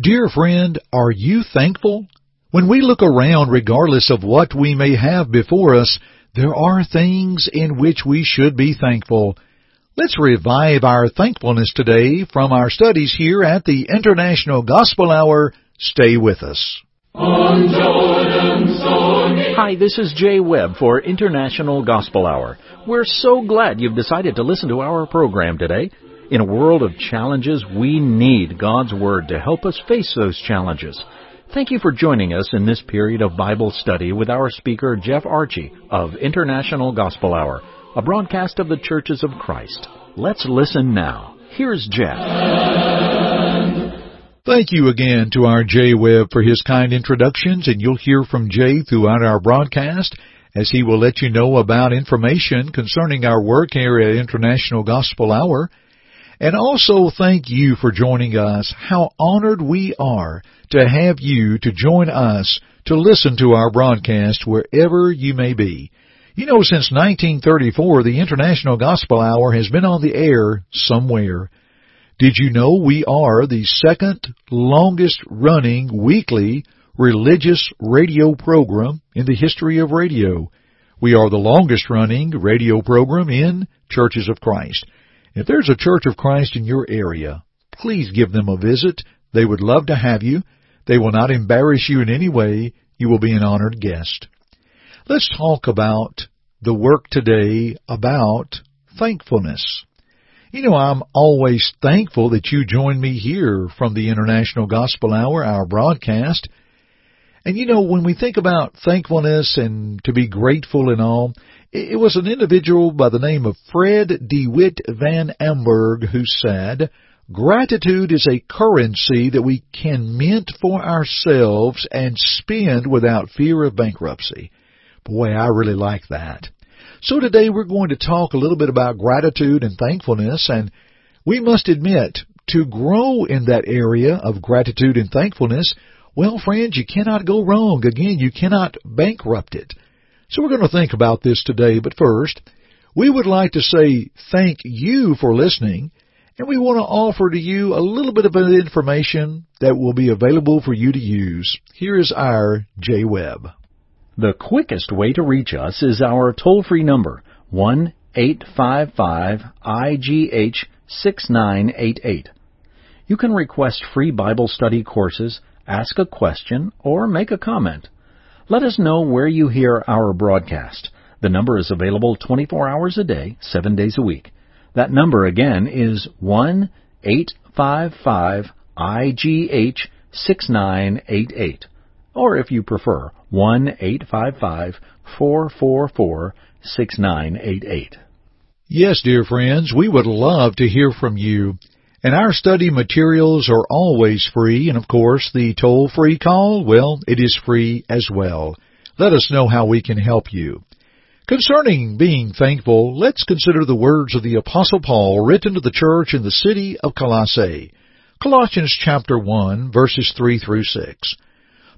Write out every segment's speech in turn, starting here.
Dear friend, are you thankful? When we look around, regardless of what we may have before us, there are things in which we should be thankful. Let's revive our thankfulness today from our studies here at the International Gospel Hour. Stay with us. Hi, this is Jay Webb for International Gospel Hour. We're so glad you've decided to listen to our program today. In a world of challenges, we need God's Word to help us face those challenges. Thank you for joining us in this period of Bible study with our speaker, Jeff Archey of International Gospel Hour, a broadcast of the Churches of Christ. Let's listen now. Here's Jeff. Thank you again to our Jay Webb for his kind introductions, and you'll hear from Jay throughout our broadcast as he will let you know about information concerning our work here at International Gospel Hour. And also thank you for joining us. How honored we are to have you to join us to listen to our broadcast wherever you may be. You know, since 1934, the International Gospel Hour has been on the air somewhere. Did you know we are the second longest running weekly religious radio program in the history of radio? We are the longest running radio program in Churches of Christ. If there's a Church of Christ in your area, please give them a visit. They would love to have you. They will not embarrass you in any way. You will be an honored guest. Let's talk about the work today about thankfulness. You know, I'm always thankful that you join me here from the International Gospel Hour, our broadcast. And you know, when we think about thankfulness and to be grateful and all, it was an individual by the name of Fred DeWitt Van Amburgh who said, Gratitude is a currency that we can mint for ourselves and spend without fear of bankruptcy. Boy, I really like that. So today we're going to talk a little bit about gratitude and thankfulness and we must admit to grow in that area of gratitude and thankfulness, well friends, you cannot go wrong. Again, you cannot bankrupt it. So we're going to think about this today, but first, we would like to say thank you for listening, and we want to offer to you a little bit of information that will be available for you to use. Here is our Jay Webb. The quickest way to reach us is our toll-free number, 1-855-IGH-6988. You can request free Bible study courses, ask a question, or make a comment. Let us know where you hear our broadcast. The number is available 24 hours a day, 7 days a week. That number again is 1 855 IGH 6988. Or if you prefer, 1 855 444 6988. Yes, dear friends, we would love to hear from you. And our study materials are always free, and of course the toll-free call, well, it is free as well. Let us know how we can help you. Concerning being thankful, let's consider the words of the Apostle Paul written to the church in the city of Colossae. Colossians chapter 1, verses 3 through 6.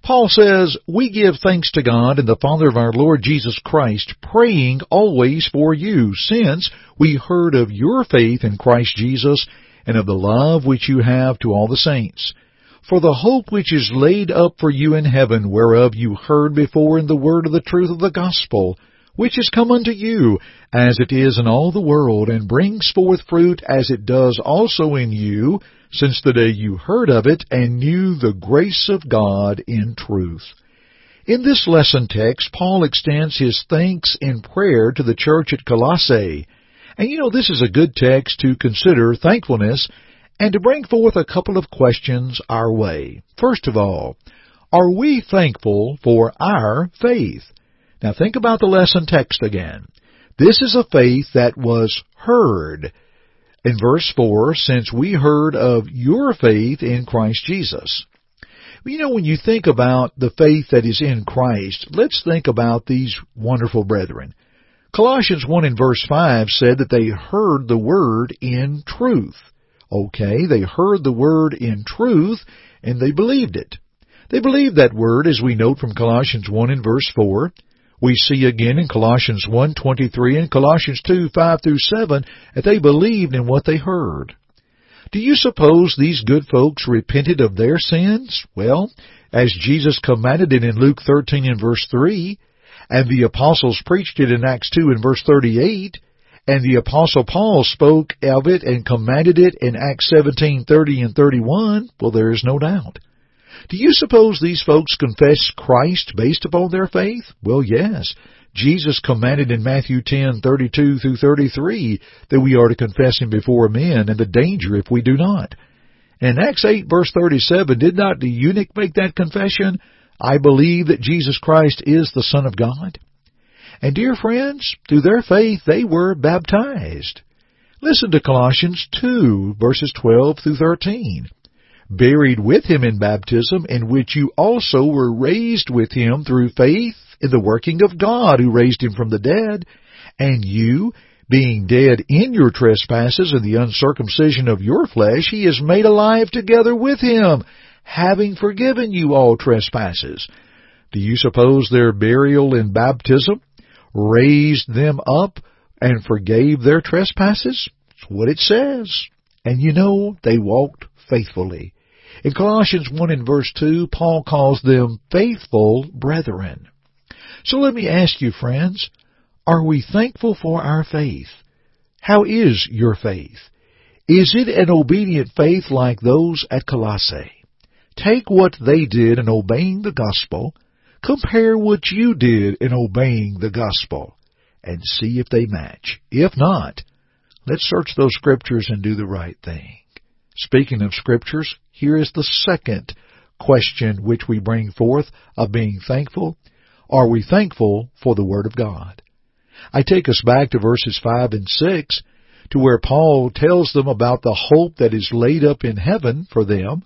Paul says, We give thanks to God and the Father of our Lord Jesus Christ, praying always for you, since we heard of your faith in Christ Jesus and of the love which you have to all the saints. For the hope which is laid up for you in heaven, whereof you heard before in the word of the truth of the gospel, which is come unto you, as it is in all the world, and brings forth fruit as it does also in you, since the day you heard of it, and knew the grace of God in truth. In this lesson text, Paul extends his thanks in prayer to the church at Colossae, and you know, this is a good text to consider thankfulness and to bring forth a couple of questions our way. First of all, are we thankful for our faith? Now think about the lesson text again. This is a faith that was heard. In verse 4, since we heard of your faith in Christ Jesus. You know, when you think about the faith that is in Christ, let's think about these wonderful brethren. Colossians 1 in verse 5 said that they heard the word in truth. Okay, they heard the word in truth and they believed it. They believed that word as we note from Colossians 1 in verse 4. We see again in Colossians 1:23 and Colossians 2:5 through 7 that they believed in what they heard. Do you suppose these good folks repented of their sins? Well, as Jesus commanded it in Luke 13 and verse 3, and the apostles preached it in Acts 2 and verse 38, and the apostle Paul spoke of it and commanded it in Acts 17:30 and 31, well there is no doubt. Do you suppose these folks confess Christ based upon their faith? Well, yes. Jesus commanded in Matthew 10:32 through 33 that we are to confess him before men and the danger if we do not. In Acts 8 verse 37, did not the eunuch make that confession? I believe that Jesus Christ is the Son of God. And dear friends, through their faith they were baptized. Listen to Colossians 2 verses 12 through 13 buried with him in baptism, in which you also were raised with him through faith in the working of God who raised him from the dead, and you, being dead in your trespasses and the uncircumcision of your flesh, he is made alive together with him, having forgiven you all trespasses. Do you suppose their burial in baptism raised them up and forgave their trespasses? That's what it says. And you know, they walked faithfully. In Colossians 1 and verse 2, Paul calls them faithful brethren. So let me ask you, friends, are we thankful for our faith? How is your faith? Is it an obedient faith like those at Colossae? Take what they did in obeying the gospel, compare what you did in obeying the gospel, and see if they match. If not, let's search those scriptures and do the right thing. Speaking of scriptures, here is the second question which we bring forth of being thankful. Are we thankful for the Word of God? I take us back to verses 5 and 6 to where Paul tells them about the hope that is laid up in heaven for them,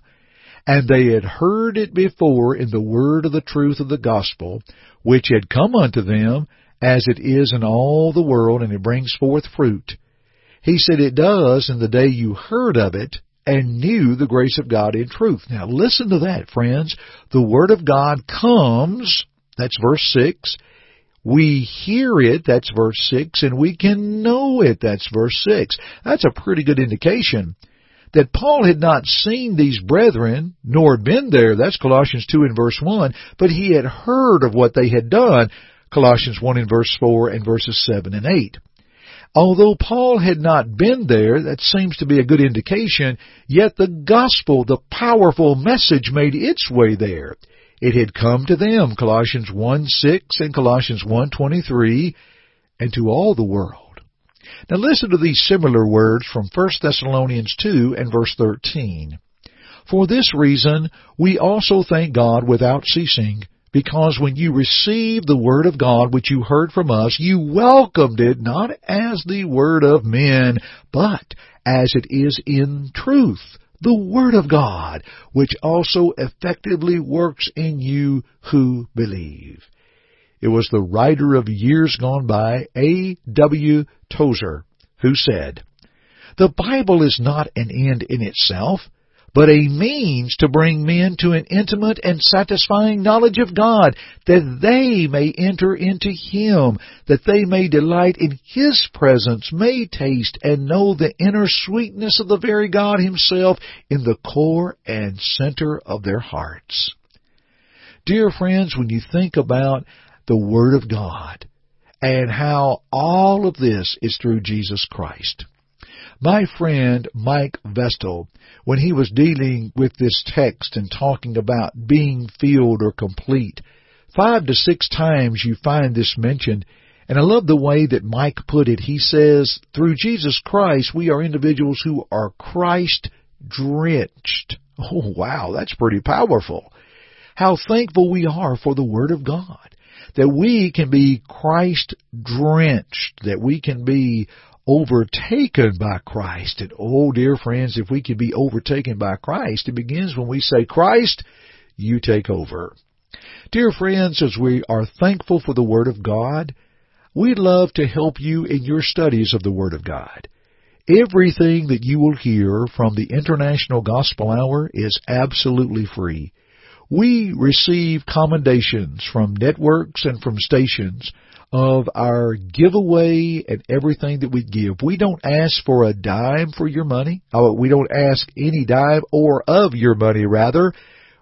and they had heard it before in the word of the truth of the gospel, which had come unto them, as it is in all the world, and it brings forth fruit. He said it does in the day you heard of it, and knew the grace of God in truth. Now listen to that, friends. The Word of God comes, that's verse 6. We hear it, that's verse 6, and we can know it, that's verse 6. That's a pretty good indication that Paul had not seen these brethren, nor been there, that's Colossians 2 and verse 1, but he had heard of what they had done, Colossians 1 and verse 4 and verses 7 and 8. Although Paul had not been there, that seems to be a good indication, yet the gospel, the powerful message made its way there. It had come to them, Colossians 1:6 and Colossians 1:23, and to all the world. Now listen to these similar words from 1 Thessalonians 2 and verse 13. For this reason we also thank God without ceasing, because when you received the word of God which you heard from us, you welcomed it not as the word of men, but as it is in truth, the word of God, which also effectively works in you who believe. It was the writer of years gone by, A. W. Tozer, who said, The Bible is not an end in itself, but a means to bring men to an intimate and satisfying knowledge of God, that they may enter into Him, that they may delight in His presence, may taste and know the inner sweetness of the very God Himself in the core and center of their hearts. Dear friends, when you think about the Word of God and how all of this is through Jesus Christ, my friend Mike Vestal, when he was dealing with this text and talking about being filled or complete, five to six times you find this mentioned. And I love the way that Mike put it. He says, through Jesus Christ, we are individuals who are Christ drenched. Oh wow, that's pretty powerful. How thankful we are for the Word of God. That we can be Christ drenched, that we can be overtaken by Christ. And oh, dear friends, if we can be overtaken by Christ, it begins when we say, Christ, you take over. Dear friends, as we are thankful for the Word of God, we'd love to help you in your studies of the Word of God. Everything that you will hear from the International Gospel Hour is absolutely free. We receive commendations from networks and from stations of our giveaway and everything that we give. We don't ask for a dime for your money. Oh, we don't ask any dime or of your money rather.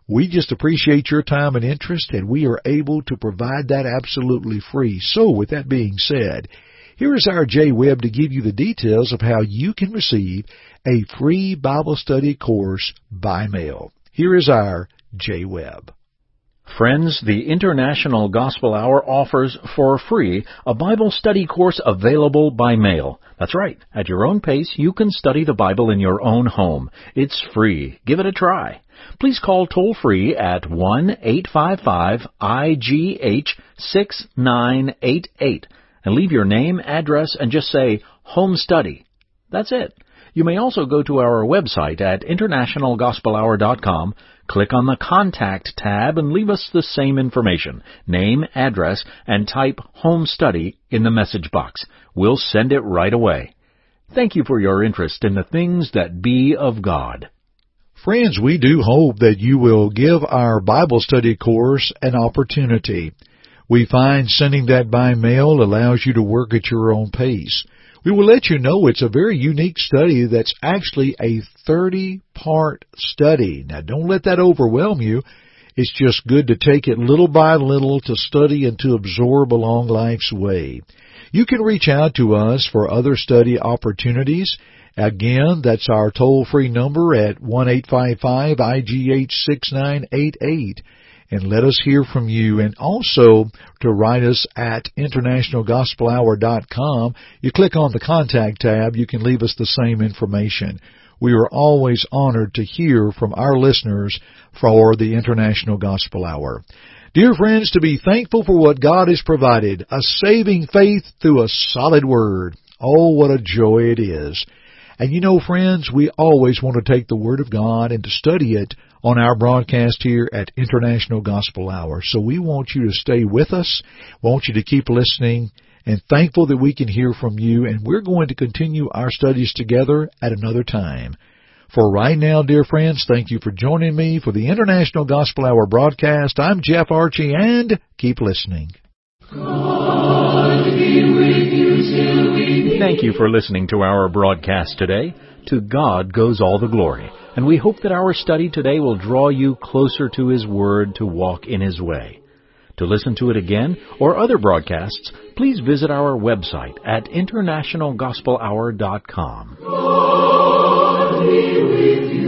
We just appreciate your time and interest and we are able to provide that absolutely free. So with that being said, here is our Jay Webb to give you the details of how you can receive a free Bible study course by mail. Here is our Jay Webb. Friends, the International Gospel Hour offers for free a Bible study course available by mail. That's right. At your own pace, you can study the Bible in your own home. It's free. Give it a try. Please call toll free at 1-855-IGH-6988 and leave your name, address, and just say home study. That's it. You may also go to our website at internationalgospelhour.com, click on the Contact tab, and leave us the same information, name, address, and type Home Study in the message box. We'll send it right away. Thank you for your interest in the things that be of God. Friends, we do hope that you will give our Bible study course an opportunity. We find sending that by mail allows you to work at your own pace. We will let you know it's a very unique study that's actually a 30 part study. Now don't let that overwhelm you. It's just good to take it little by little to study and to absorb along life's way. You can reach out to us for other study opportunities. Again, that's our toll free number at 1-855-IGH-6988 and let us hear from you. And also to write us at internationalgospelhour.com. You click on the contact tab, you can leave us the same information. We are always honored to hear from our listeners for the International Gospel Hour. Dear friends, to be thankful for what God has provided, a saving faith through a solid word. Oh, what a joy it is. And you know, friends, we always want to take the Word of God and to study it on our broadcast here at International Gospel Hour. So we want you to stay with us, want you to keep listening, and thankful that we can hear from you. And we're going to continue our studies together at another time. For right now, dear friends, thank you for joining me for the International Gospel Hour broadcast. I'm Jeff Archey, and keep listening. Thank you for listening to our broadcast today. To God goes all the glory and we hope that our study today will draw you closer to His Word to walk in His way. To listen to it again or other broadcasts, please visit our website at internationalgospelhour.com.